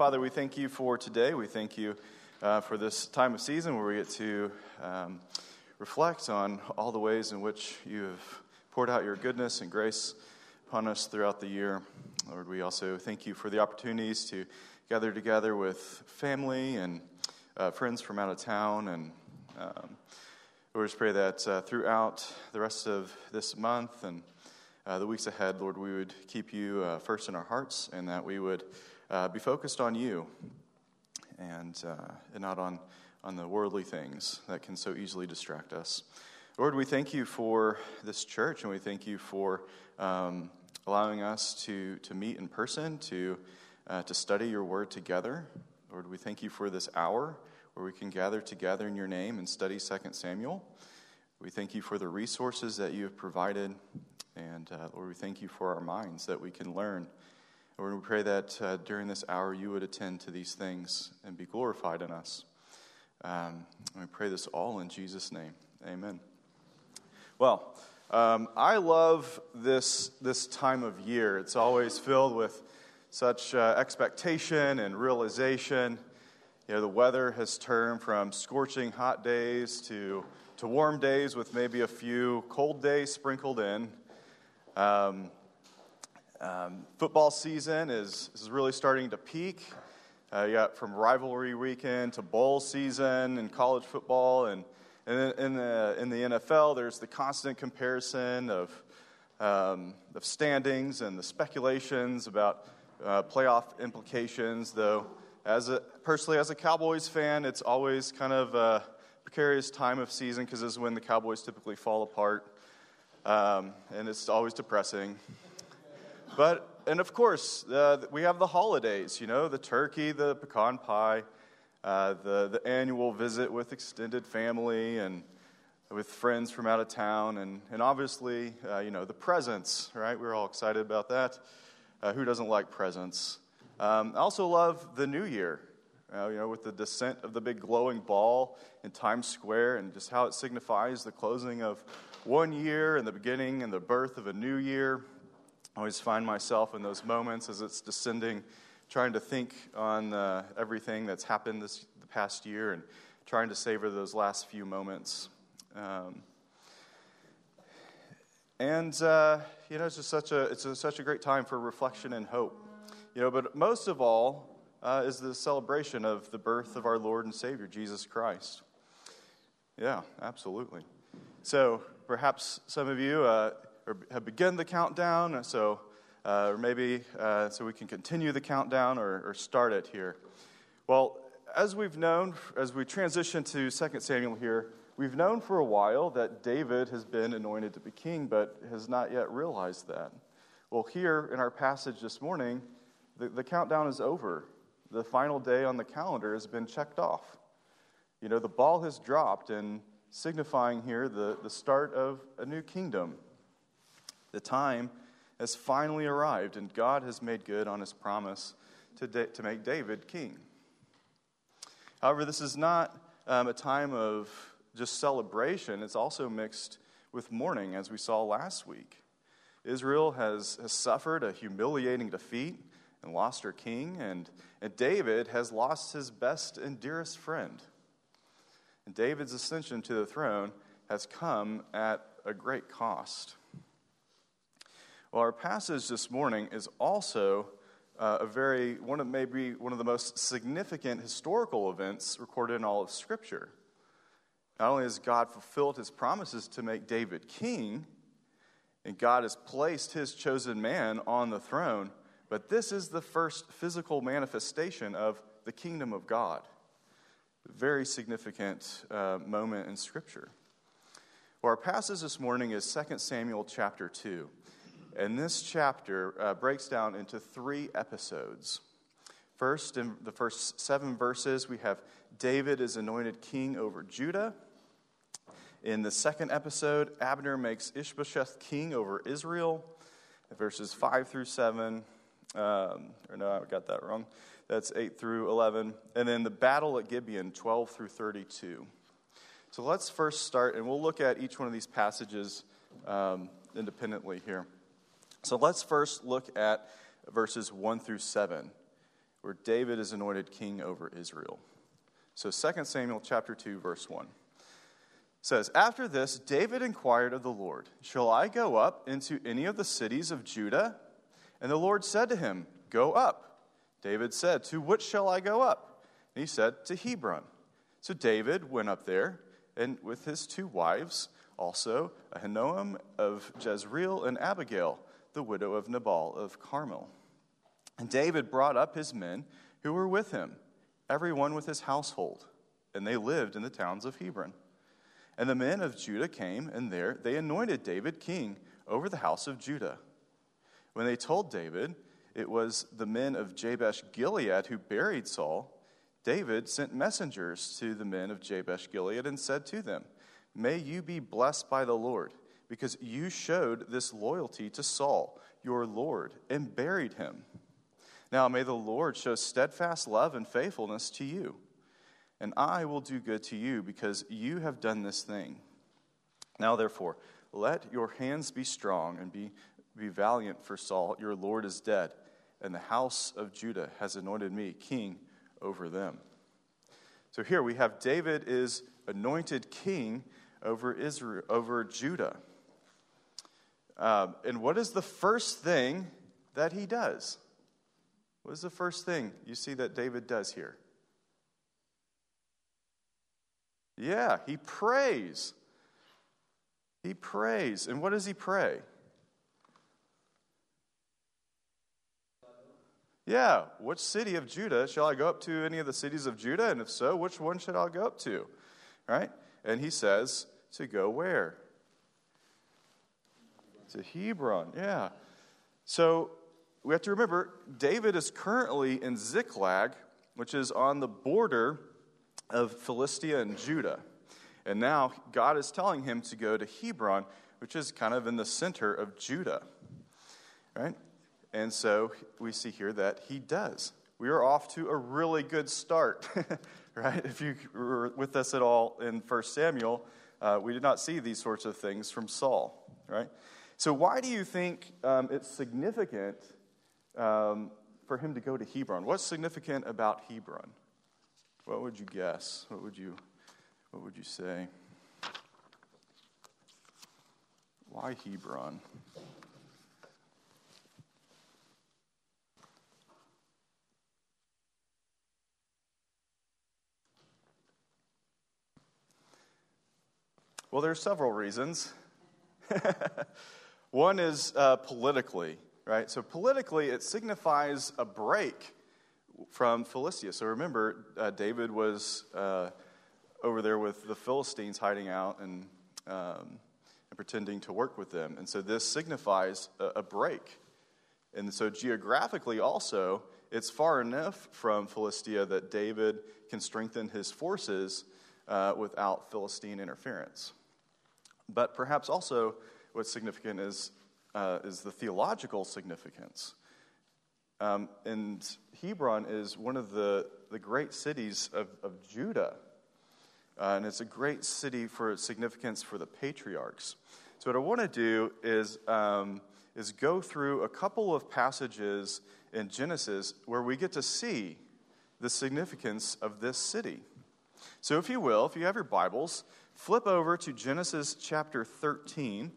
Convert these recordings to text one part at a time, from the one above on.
Father, we thank you for today. We thank you uh, for this time of season where we get to um, reflect on all the ways in which you have poured out your goodness and grace upon us throughout the year. Lord, we also thank you for the opportunities to gather together with family and uh, friends from out of town. And um, Lord, just pray that uh, throughout the rest of this month and uh, the weeks ahead, Lord, we would keep you uh, first in our hearts and that we would uh, be focused on you and, uh, and not on, on the worldly things that can so easily distract us. Lord, we thank you for this church and we thank you for um, allowing us to, to meet in person, to, uh, to study your word together. Lord, we thank you for this hour where we can gather together in your name and study 2 Samuel. We thank you for the resources that you have provided. And uh, Lord, we thank you for our minds that we can learn Lord, we pray that uh, during this hour you would attend to these things and be glorified in us. Um, we pray this all in Jesus' name. Amen. Well, um, I love this, this time of year. It's always filled with such uh, expectation and realization. You know, the weather has turned from scorching hot days to, to warm days with maybe a few cold days sprinkled in. Um, um, football season is, is really starting to peak. Uh, you got from rivalry weekend to bowl season in college football, and, and in, the, in the NFL, there's the constant comparison of, um, of standings and the speculations about uh, playoff implications. Though, as a, personally, as a Cowboys fan, it's always kind of a precarious time of season because this is when the Cowboys typically fall apart, um, and it's always depressing. But, and of course, uh, we have the holidays, you know, the turkey, the pecan pie, uh, the, the annual visit with extended family and with friends from out of town, and, and obviously, uh, you know, the presents, right? We're all excited about that. Uh, who doesn't like presents? Um, I also love the new year, uh, you know, with the descent of the big glowing ball in Times Square and just how it signifies the closing of one year and the beginning and the birth of a new year. I always find myself in those moments as it's descending, trying to think on uh, everything that's happened this the past year and trying to savor those last few moments. Um, and uh, you know, it's just such a it's a, such a great time for reflection and hope. You know, but most of all uh, is the celebration of the birth of our Lord and Savior Jesus Christ. Yeah, absolutely. So perhaps some of you uh, or have begun the countdown, so uh, or maybe uh, so we can continue the countdown or, or, start it here. Well, as we've known, as we transition to 2 Samuel here, we've known for a while that David has been anointed to be king, but has not yet realized that. Well, here in our passage this morning, the, the countdown is over. The final day on the calendar has been checked off. You know, the ball has dropped, and signifying here the, the start of a new kingdom the time has finally arrived, and God has made good on his promise to, da- to make David king. However, this is not um, a time of just celebration, it's also mixed with mourning, as we saw last week. Israel has, has suffered a humiliating defeat and lost her king, and, and David has lost his best and dearest friend. And David's ascension to the throne has come at a great cost. Well, our passage this morning is also uh, a very, one of maybe one of the most significant historical events recorded in all of Scripture. Not only has God fulfilled his promises to make David king, and God has placed his chosen man on the throne, but this is the first physical manifestation of the kingdom of God. A very significant uh, moment in Scripture. Well, our passage this morning is 2 Samuel chapter 2. And this chapter uh, breaks down into three episodes. First, in the first seven verses, we have David is anointed king over Judah. In the second episode, Abner makes Ishbosheth king over Israel. Verses 5 through 7. Um, or no, I got that wrong. That's 8 through 11. And then the battle at Gibeon, 12 through 32. So let's first start, and we'll look at each one of these passages um, independently here. So let's first look at verses 1 through 7. where David is anointed king over Israel. So 2 Samuel chapter 2 verse 1 says, After this, David inquired of the Lord, Shall I go up into any of the cities of Judah? And the Lord said to him, Go up. David said, To which shall I go up? And he said, To Hebron. So David went up there, and with his two wives, also Ahinoam of Jezreel and Abigail, the widow of Nabal of Carmel. And David brought up his men who were with him, every one with his household, and they lived in the towns of Hebron. And the men of Judah came, and there they anointed David king over the house of Judah. When they told David it was the men of Jabesh Gilead who buried Saul, David sent messengers to the men of Jabesh Gilead and said to them, May you be blessed by the Lord, because you showed this loyalty to Saul, your Lord, and buried him. Now may the Lord show steadfast love and faithfulness to you and I will do good to you because you have done this thing. Now, therefore, let your hands be strong and be, be valiant for Saul. Your Lord is dead, and the house of Judah has anointed me king over them. So here we have David is anointed king over Israel, over Judah. Um, and what is the first thing that he does? What is the first thing you see that David does here? Yeah, he prays. He prays. And what does he pray? Yeah, which city of Judah shall I go up to? Any of the cities of Judah? And if so, which one should I go up to? Right? And he says to go where? To Hebron. Yeah. So we have to remember David is currently in Ziklag, which is on the border of Philistia and Judah. And now God is telling him to go to Hebron, which is kind of in the center of Judah. Right? And so we see here that he does. We are off to a really good start, right? If you were with us at all in 1 Samuel, uh, we did not see these sorts of things from Saul, right? So, why do you think um, it's significant um, for him to go to Hebron? What's significant about Hebron? What would you guess? What would you, what would you say? Why Hebron? Well, there are several reasons. One is uh, politically, right? So, politically, it signifies a break from Philistia. So remember, uh, David was uh, over there with the Philistines hiding out and, um, and pretending to work with them. And so this signifies a, a break. And so geographically, also, it's far enough from Philistia that David can strengthen his forces uh, without Philistine interference. But perhaps also what's significant is, uh, is the theological significance. Um, and Hebron is one of the, the great cities of, of Judah. Uh, and it's a great city for significance for the patriarchs. So, what I want to do is, um, is go through a couple of passages in Genesis where we get to see the significance of this city. So, if you will, if you have your Bibles, flip over to Genesis chapter 13,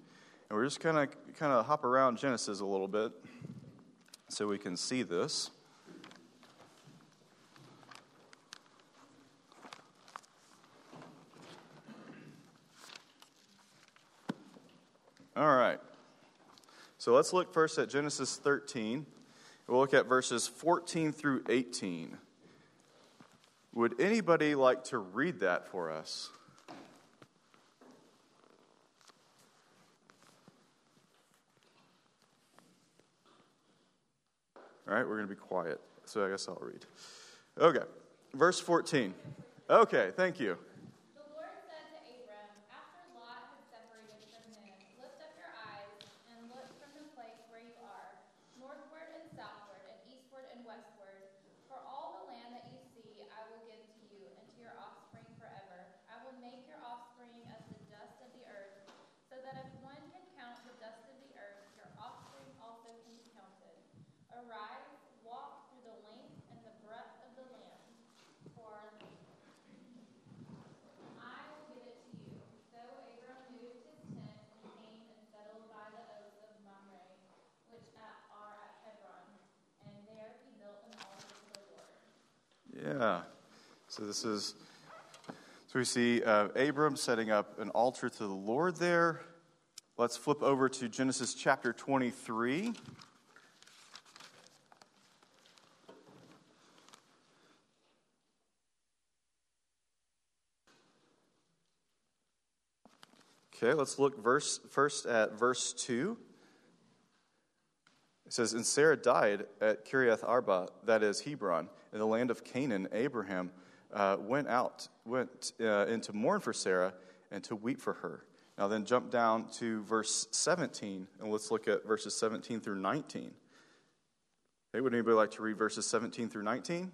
and we're just kind of kind of hop around Genesis a little bit so we can see this. All right. So let's look first at Genesis 13. We'll look at verses 14 through 18. Would anybody like to read that for us? All right, we're going to be quiet. So I guess I'll read. Okay, verse 14. Okay, thank you. This is, so we see uh, Abram setting up an altar to the Lord there. Let's flip over to Genesis chapter 23. Okay, let's look verse, first at verse 2. It says, And Sarah died at Kiriath Arba, that is Hebron, in the land of Canaan. Abraham uh, went out, went uh, to mourn for Sarah and to weep for her. Now, then jump down to verse 17, and let's look at verses 17 through 19. Hey, would anybody like to read verses 17 through 19?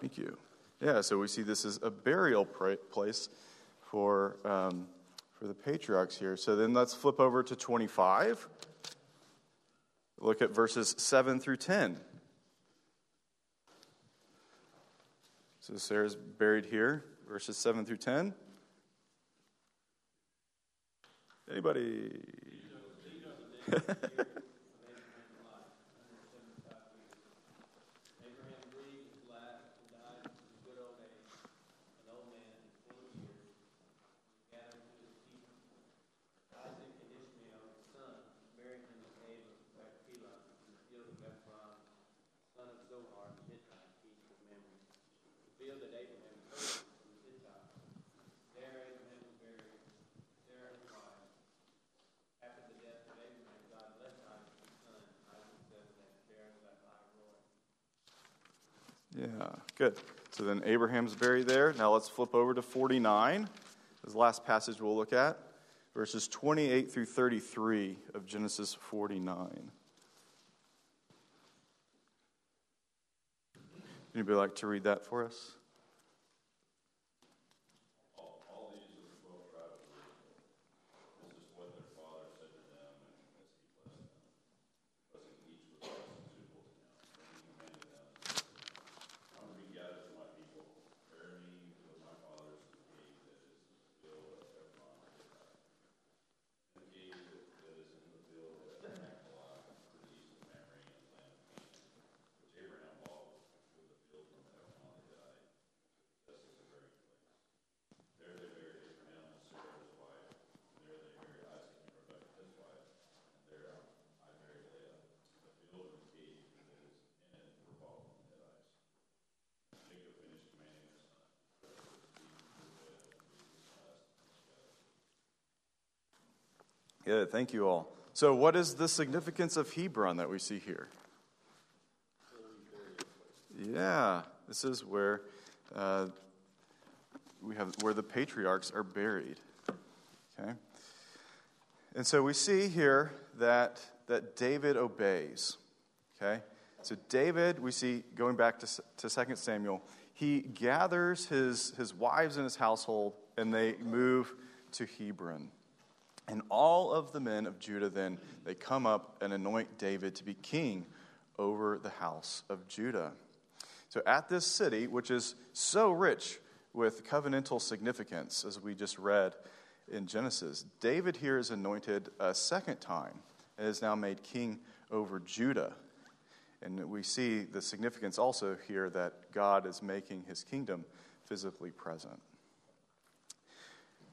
Thank you. Yeah, so we see this as a burial place for, um, for the patriarchs here. So then let's flip over to 25. Look at verses 7 through 10. So Sarah's buried here, verses 7 through 10. Anybody? Yeah, good. So then Abraham's buried there. Now let's flip over to 49. This last passage we'll look at, verses 28 through 33 of Genesis 49. Anybody like to read that for us? Good, thank you all. So, what is the significance of Hebron that we see here? Yeah, this is where uh, we have where the patriarchs are buried. Okay, and so we see here that that David obeys. Okay, so David, we see going back to to Second Samuel, he gathers his his wives and his household, and they move to Hebron. And all of the men of Judah then, they come up and anoint David to be king over the house of Judah. So at this city, which is so rich with covenantal significance, as we just read in Genesis, David here is anointed a second time and is now made king over Judah. And we see the significance also here that God is making his kingdom physically present.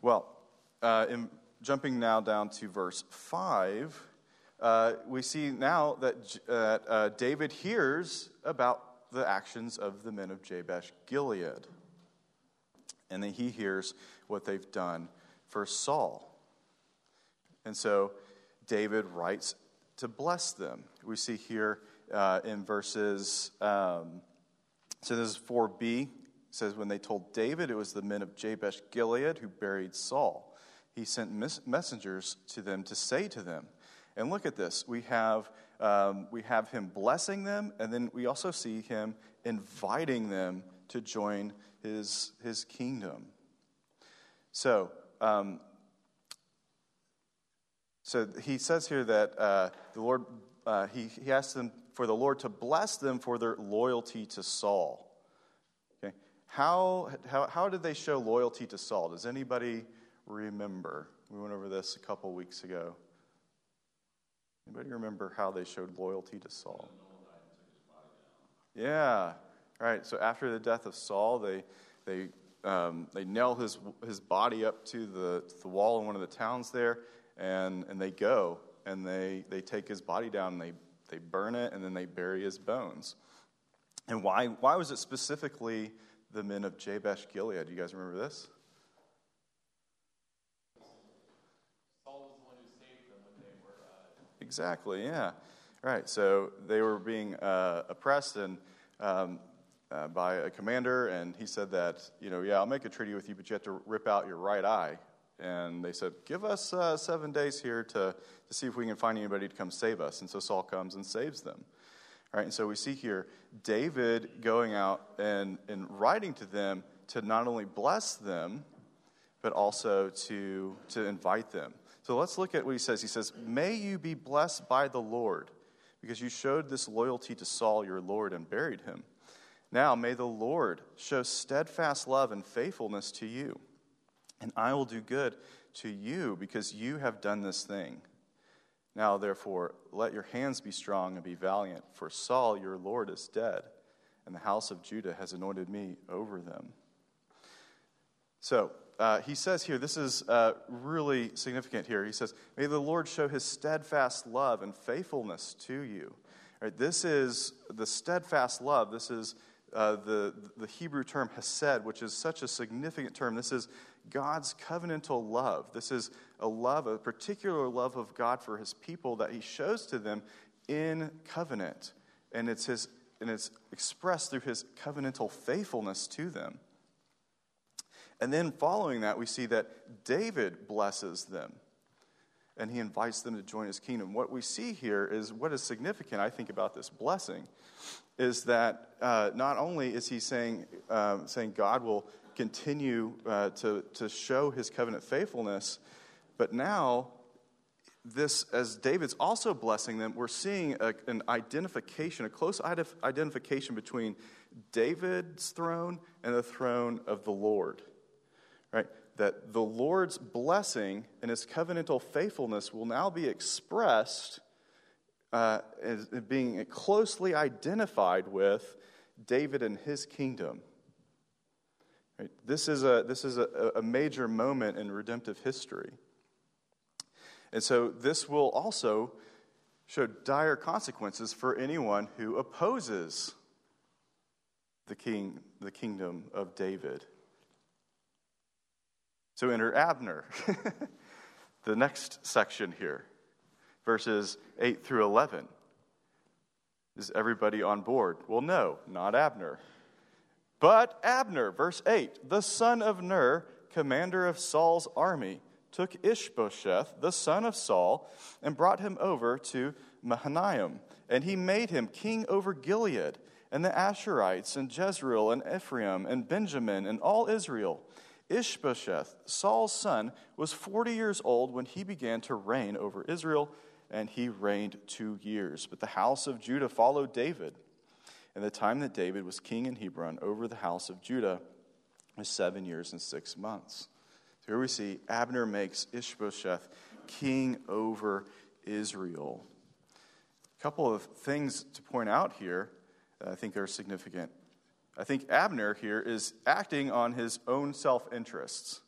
Well, uh, in jumping now down to verse 5, uh, we see now that uh, uh, David hears about the actions of the men of Jabesh Gilead. And then he hears what they've done for Saul. And so David writes to bless them. We see here uh, in verses, um, so this is 4b, says, When they told David it was the men of Jabesh Gilead who buried Saul he sent messengers to them to say to them. And look at this. We have um, we have him blessing them, and then we also see him inviting them to join his, his kingdom. So, um, so he says here that uh, the Lord, uh, he, he asks them for the Lord to bless them for their loyalty to Saul. Okay. How, how, how did they show loyalty to Saul? Does anybody remember? We went over this a couple weeks ago. Anybody remember how they showed loyalty to Saul? Yeah. All right. So after the death of Saul, they they um, they nail his his body up to the to the wall in one of the towns there, and and they go and they they take his body down and they they burn it and then they bury his bones. And why why was it specifically the men of Jabesh Gilead? Do you guys remember this? Exactly, yeah. Right, so they were being uh, oppressed and um, uh, by a commander, and he said that, you know, yeah, I'll make a treaty with you, but you have to rip out your right eye. And they said, give us uh, seven days here to, to see if we can find anybody to come save us. And so Saul comes and saves them. All right, and so we see here David going out and, and writing to them to not only bless them, but also to, to invite them. So let's look at what he says. He says, May you be blessed by the Lord, because you showed this loyalty to Saul your Lord and buried him. Now may the Lord show steadfast love and faithfulness to you, and I will do good to you because you have done this thing. Now, therefore, let your hands be strong and be valiant, for Saul your Lord is dead, and the house of Judah has anointed me over them. So, uh, he says here, this is uh, really significant here. He says, May the Lord show his steadfast love and faithfulness to you. This is the steadfast love. This is uh, the, the Hebrew term hesed, which is such a significant term. This is God's covenantal love. This is a love, a particular love of God for his people that he shows to them in covenant. And it's, his, and it's expressed through his covenantal faithfulness to them. And then following that, we see that David blesses them and he invites them to join his kingdom. What we see here is what is significant, I think, about this blessing is that uh, not only is he saying, uh, saying God will continue uh, to, to show his covenant faithfulness, but now, this, as David's also blessing them, we're seeing a, an identification, a close identification between David's throne and the throne of the Lord right? That the Lord's blessing and his covenantal faithfulness will now be expressed uh, as being closely identified with David and his kingdom. Right? This is, a, this is a, a major moment in redemptive history. And so this will also show dire consequences for anyone who opposes the king, the kingdom of David. So enter Abner. the next section here, verses 8 through 11. Is everybody on board? Well, no, not Abner. But Abner, verse 8, the son of Ner, commander of Saul's army, took Ishbosheth, the son of Saul, and brought him over to Mahanaim. And he made him king over Gilead, and the Ashurites, and Jezreel, and Ephraim, and Benjamin, and all Israel. Ishbosheth, Saul's son, was 40 years old when he began to reign over Israel, and he reigned two years. But the house of Judah followed David. And the time that David was king in Hebron over the house of Judah was seven years and six months. So here we see Abner makes Ishbosheth king over Israel. A couple of things to point out here that I think are significant. I think Abner here is acting on his own self interests.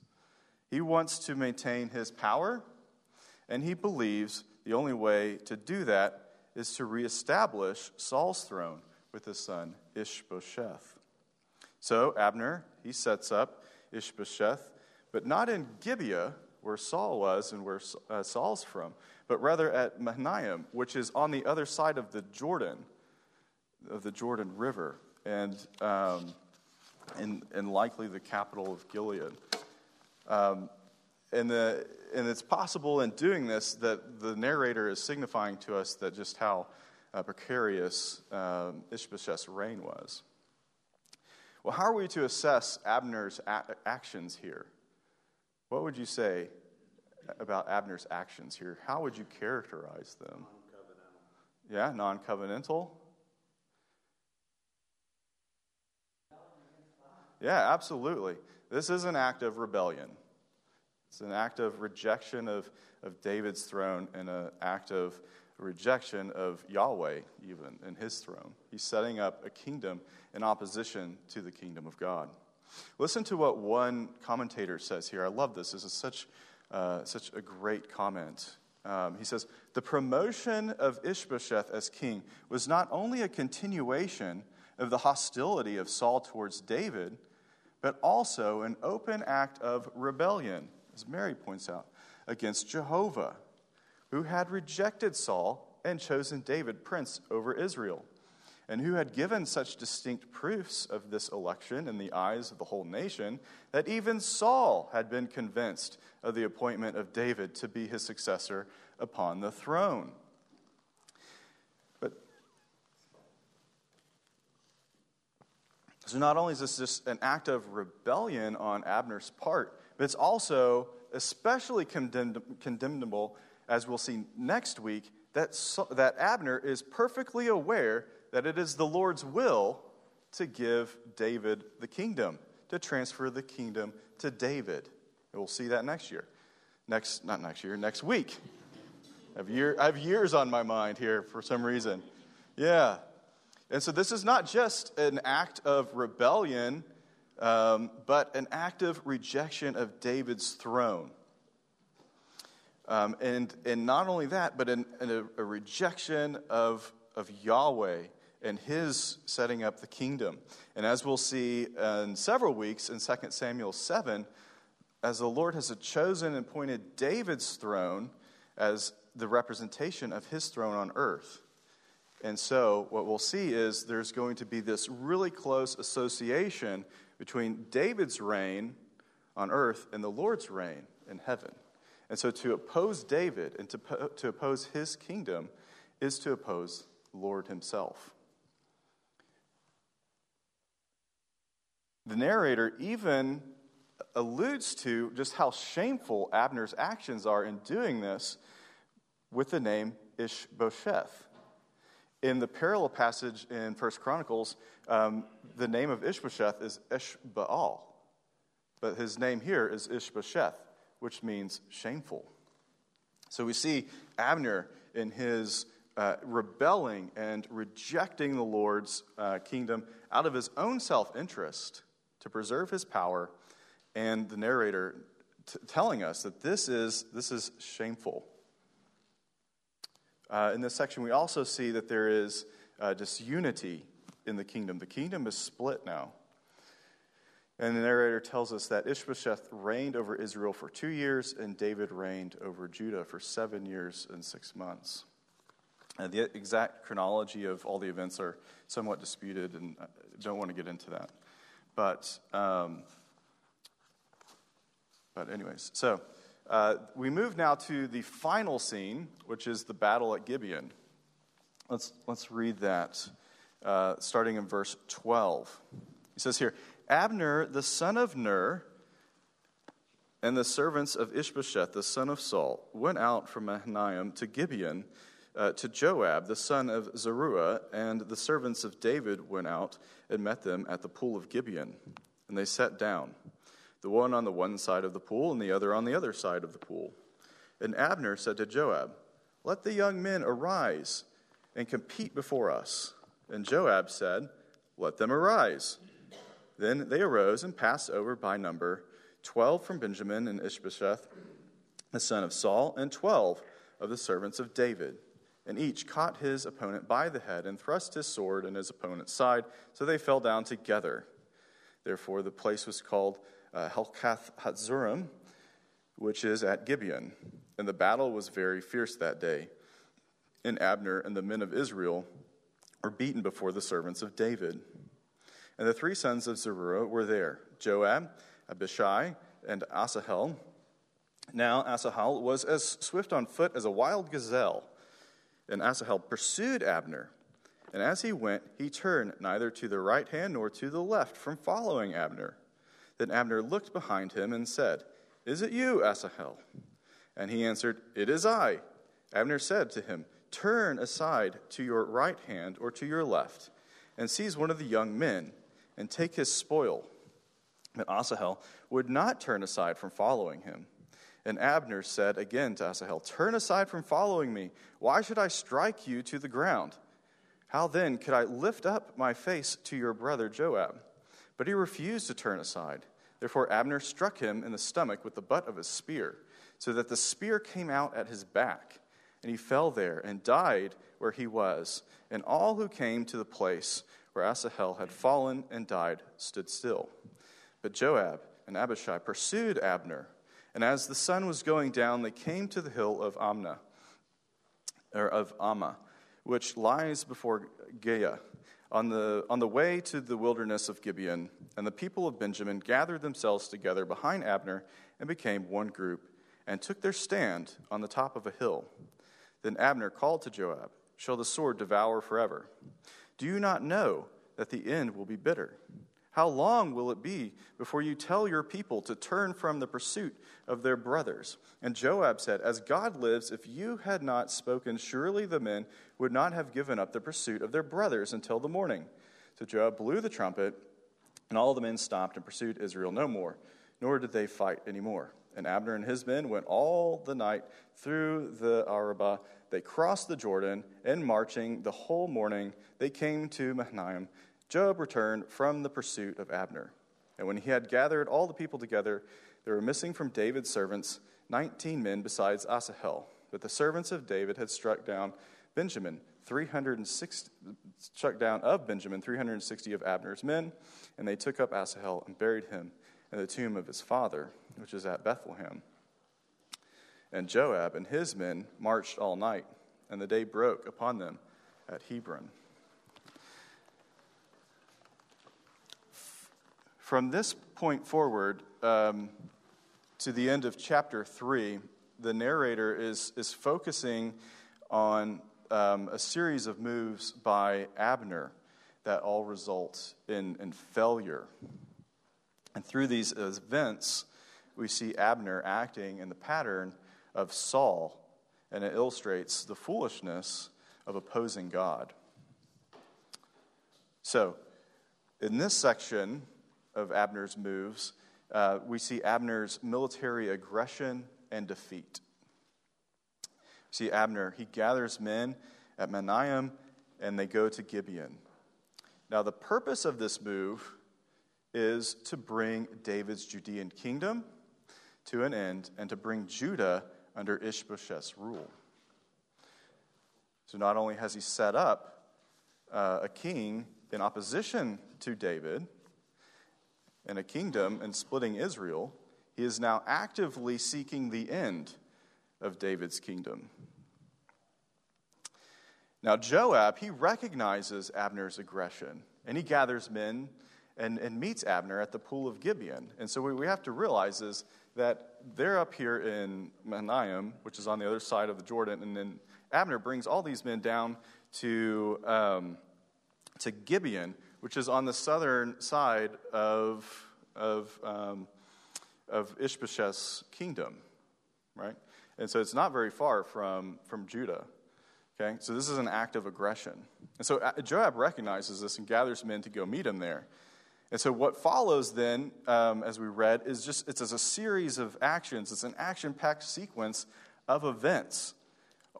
He wants to maintain his power, and he believes the only way to do that is to reestablish Saul's throne with his son Ishbosheth. So Abner, he sets up Ishbosheth, but not in Gibeah, where Saul was and where uh, Saul's from, but rather at Mahanaim, which is on the other side of the Jordan, of the Jordan River and, um, and, and likely the capital of Gilead. Um, and, the, and it's possible in doing this that the narrator is signifying to us that just how uh, precarious um, Ishbosheth's reign was. Well, how are we to assess Abner's a- actions here? What would you say about Abner's actions here? How would you characterize them? Non-covenantal. Yeah, non covenantal. Yeah, absolutely. This is an act of rebellion. It's an act of rejection of, of David's throne and an act of rejection of Yahweh, even in his throne. He's setting up a kingdom in opposition to the kingdom of God. Listen to what one commentator says here. I love this. This is such, uh, such a great comment. Um, he says, The promotion of Ishbosheth as king was not only a continuation of the hostility of Saul towards David, but also an open act of rebellion, as Mary points out, against Jehovah, who had rejected Saul and chosen David prince over Israel, and who had given such distinct proofs of this election in the eyes of the whole nation that even Saul had been convinced of the appointment of David to be his successor upon the throne. So not only is this just an act of rebellion on Abner's part, but it's also especially condemnable, as we'll see next week, that, that Abner is perfectly aware that it is the Lord's will to give David the kingdom, to transfer the kingdom to David. We'll see that next year. Next, not next year, next week. I have, year, I have years on my mind here for some reason. Yeah. And so this is not just an act of rebellion, um, but an act of rejection of David's throne. Um, and, and not only that, but an, an, a, rejection of, of Yahweh and his setting up the kingdom. And as we'll see in several weeks in 2 Samuel 7, as the Lord has chosen and appointed David's throne as the representation of his throne on earth. And so, what we'll see is there's going to be this really close association between David's reign on earth and the Lord's reign in heaven. And so, to oppose David and to, to oppose his kingdom is to oppose the Lord himself. The narrator even alludes to just how shameful Abner's actions are in doing this with the name Ishbosheth. In the parallel passage in First Chronicles, um, the name of Ishbosheth is Eshbaal, but his name here is Ishbosheth, which means shameful. So we see Abner in his uh, rebelling and rejecting the Lord's uh, kingdom out of his own self interest to preserve his power, and the narrator t- telling us that this is, this is shameful. Uh, in this section, we also see that there is uh, disunity in the kingdom. The kingdom is split now. And the narrator tells us that Ishbosheth reigned over Israel for two years, and David reigned over Judah for seven years and six months. And the exact chronology of all the events are somewhat disputed, and I don't want to get into that. But, um, but anyways, so uh, we move now to the final scene, which is the battle at Gibeon. Let's, let's read that, uh, starting in verse 12. He says here Abner, the son of Ner, and the servants of Ishbosheth, the son of Saul, went out from Mahanaim to Gibeon uh, to Joab, the son of Zeruiah, and the servants of David went out and met them at the pool of Gibeon. And they sat down the one on the one side of the pool and the other on the other side of the pool. And Abner said to Joab, Let the young men arise and compete before us. And Joab said, Let them arise. Then they arose and passed over by number twelve from Benjamin and Ishbosheth, the son of Saul, and twelve of the servants of David. And each caught his opponent by the head and thrust his sword in his opponent's side, so they fell down together. Therefore, the place was called uh, Helkath Hatzurim, which is at Gibeon. And the battle was very fierce that day. And Abner and the men of Israel were beaten before the servants of David. And the three sons of Zeruiah were there Joab, Abishai, and Asahel. Now Asahel was as swift on foot as a wild gazelle, and Asahel pursued Abner. And as he went, he turned neither to the right hand nor to the left from following Abner. Then Abner looked behind him and said, Is it you, Asahel? And he answered, It is I. Abner said to him, Turn aside to your right hand or to your left, and seize one of the young men, and take his spoil. But Asahel would not turn aside from following him. And Abner said again to Asahel, Turn aside from following me. Why should I strike you to the ground? How then could I lift up my face to your brother Joab? But he refused to turn aside. Therefore Abner struck him in the stomach with the butt of his spear, so that the spear came out at his back. And he fell there and died where he was. And all who came to the place where Asahel had fallen and died stood still. But Joab and Abishai pursued Abner and as the sun was going down, they came to the hill of Amna, or of Ammah, which lies before Giah, on the, on the way to the wilderness of Gibeon. And the people of Benjamin gathered themselves together behind Abner and became one group, and took their stand on the top of a hill. Then Abner called to Joab, Shall the sword devour forever? Do you not know that the end will be bitter? How long will it be before you tell your people to turn from the pursuit of their brothers? And Joab said, As God lives, if you had not spoken, surely the men would not have given up the pursuit of their brothers until the morning. So Joab blew the trumpet, and all the men stopped and pursued Israel no more, nor did they fight any more. And Abner and his men went all the night through the Arabah. They crossed the Jordan, and marching the whole morning, they came to Mahanaim Joab returned from the pursuit of Abner. And when he had gathered all the people together, there were missing from David's servants 19 men besides Asahel. But the servants of David had struck down Benjamin, 360, struck down of Benjamin 360 of Abner's men, and they took up Asahel and buried him in the tomb of his father, which is at Bethlehem. And Joab and his men marched all night, and the day broke upon them at Hebron. From this point forward um, to the end of chapter 3, the narrator is, is focusing on um, a series of moves by Abner that all result in, in failure. And through these events, we see Abner acting in the pattern of Saul, and it illustrates the foolishness of opposing God. So, in this section, of Abner's moves, uh, we see Abner's military aggression and defeat. See, Abner, he gathers men at Mahanaim and they go to Gibeon. Now, the purpose of this move is to bring David's Judean kingdom to an end and to bring Judah under Ishbosheth's rule. So, not only has he set up uh, a king in opposition to David, and a kingdom and splitting Israel, he is now actively seeking the end of David's kingdom. Now, Joab, he recognizes Abner's aggression, and he gathers men and, and meets Abner at the pool of Gibeon. And so, what we have to realize is that they're up here in Mahanaim, which is on the other side of the Jordan, and then Abner brings all these men down to, um, to Gibeon, which is on the southern side of, of, um, of Ishbosheth's kingdom, right? And so it's not very far from, from Judah. Okay, so this is an act of aggression. And so uh, Joab recognizes this and gathers men to go meet him there. And so what follows then, um, as we read, is just it's a series of actions. It's an action-packed sequence of events.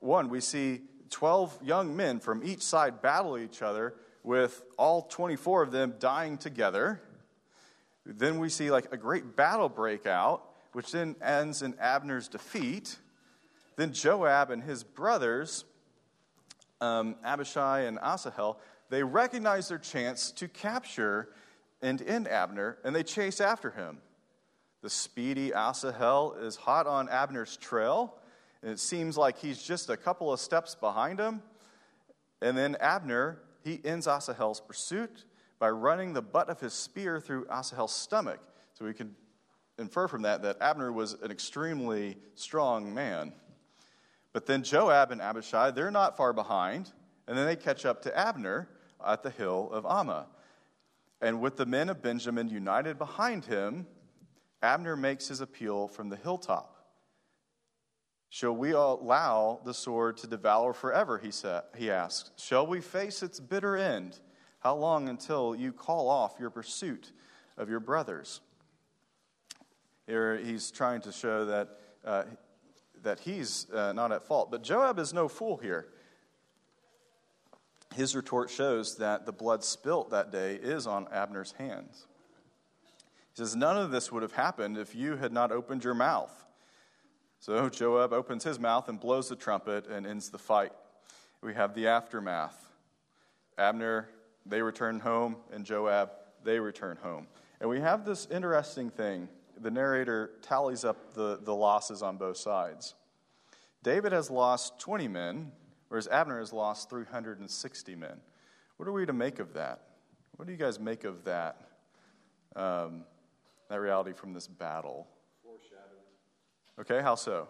One, we see 12 young men from each side battle each other with all 24 of them dying together. Then we see like a great battle break out, which then ends in Abner's defeat. Then Joab and his brothers, um, Abishai and Asahel, they recognize their chance to capture and end Abner, and they chase after him. The speedy Asahel is hot on Abner's trail, and it seems like he's just a couple of steps behind him. And then Abner he ends Asahel's pursuit by running the butt of his spear through Asahel's stomach. So we can infer from that that Abner was an extremely strong man. But then Joab and Abishai, they're not far behind, and then they catch up to Abner at the hill of Ammah. And with the men of Benjamin united behind him, Abner makes his appeal from the hilltop. Shall we allow the sword to devour forever? He, said, he asked. Shall we face its bitter end? How long until you call off your pursuit of your brothers? Here he's trying to show that, uh, that he's uh, not at fault. But Joab is no fool here. His retort shows that the blood spilt that day is on Abner's hands. He says, None of this would have happened if you had not opened your mouth. So Joab opens his mouth and blows the trumpet and ends the fight. We have the aftermath. Abner, they return home, and Joab, they return home. And we have this interesting thing. The narrator tallies up the, the losses on both sides. David has lost 20 men, whereas Abner has lost 360 men. What are we to make of that? What do you guys make of that, um, that reality from this battle? Okay, how so?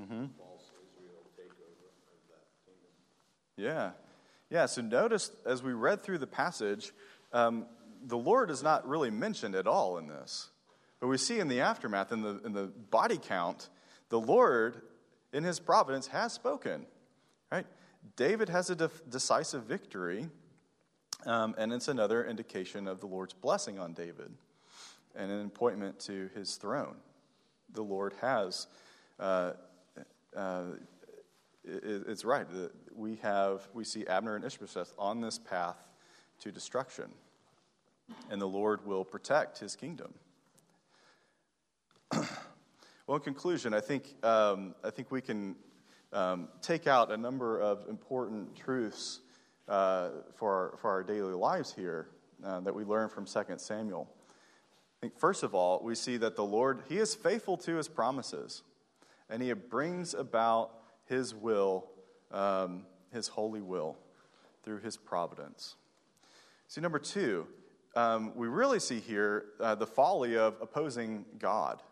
Mm-hmm. Yeah. Yeah, so notice as we read through the passage, um, the Lord is not really mentioned at all in this. But we see in the aftermath, in the, in the body count, the Lord, in his providence, has spoken. Right? David has a de- decisive victory um, and it's another indication of the Lord's blessing on David and an appointment to his throne. The Lord has, uh, uh, it, it's right. We, have, we see Abner and Ishbosheth on this path to destruction, and the Lord will protect his kingdom. well, in conclusion, I think, um, I think we can um, take out a number of important truths uh, for, our, for our daily lives here uh, that we learn from 2 Samuel. I think, first of all, we see that the Lord, He is faithful to His promises, and He brings about His will, um, His holy will, through His providence. See, number two, um, we really see here uh, the folly of opposing God.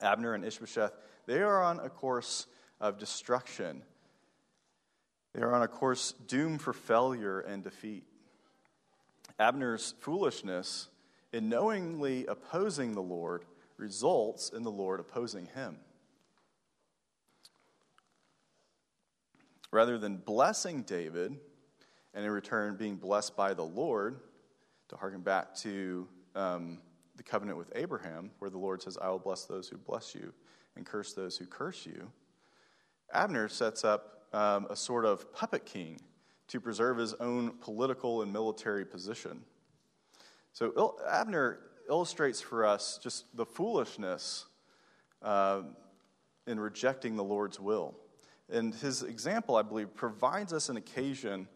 Abner and Ishbosheth, they are on a course of destruction. They are on a course doomed for failure and defeat. Abner's foolishness in knowingly opposing the Lord results in the Lord opposing him. Rather than blessing David and in return being blessed by the Lord, to harken back to um, the covenant with Abraham, where the Lord says, I will bless those who bless you and curse those who curse you, Abner sets up um, a sort of puppet king to preserve his own political and military position. So Abner illustrates for us just the foolishness uh, in rejecting the Lord's will. And his example, I believe, provides us an occasion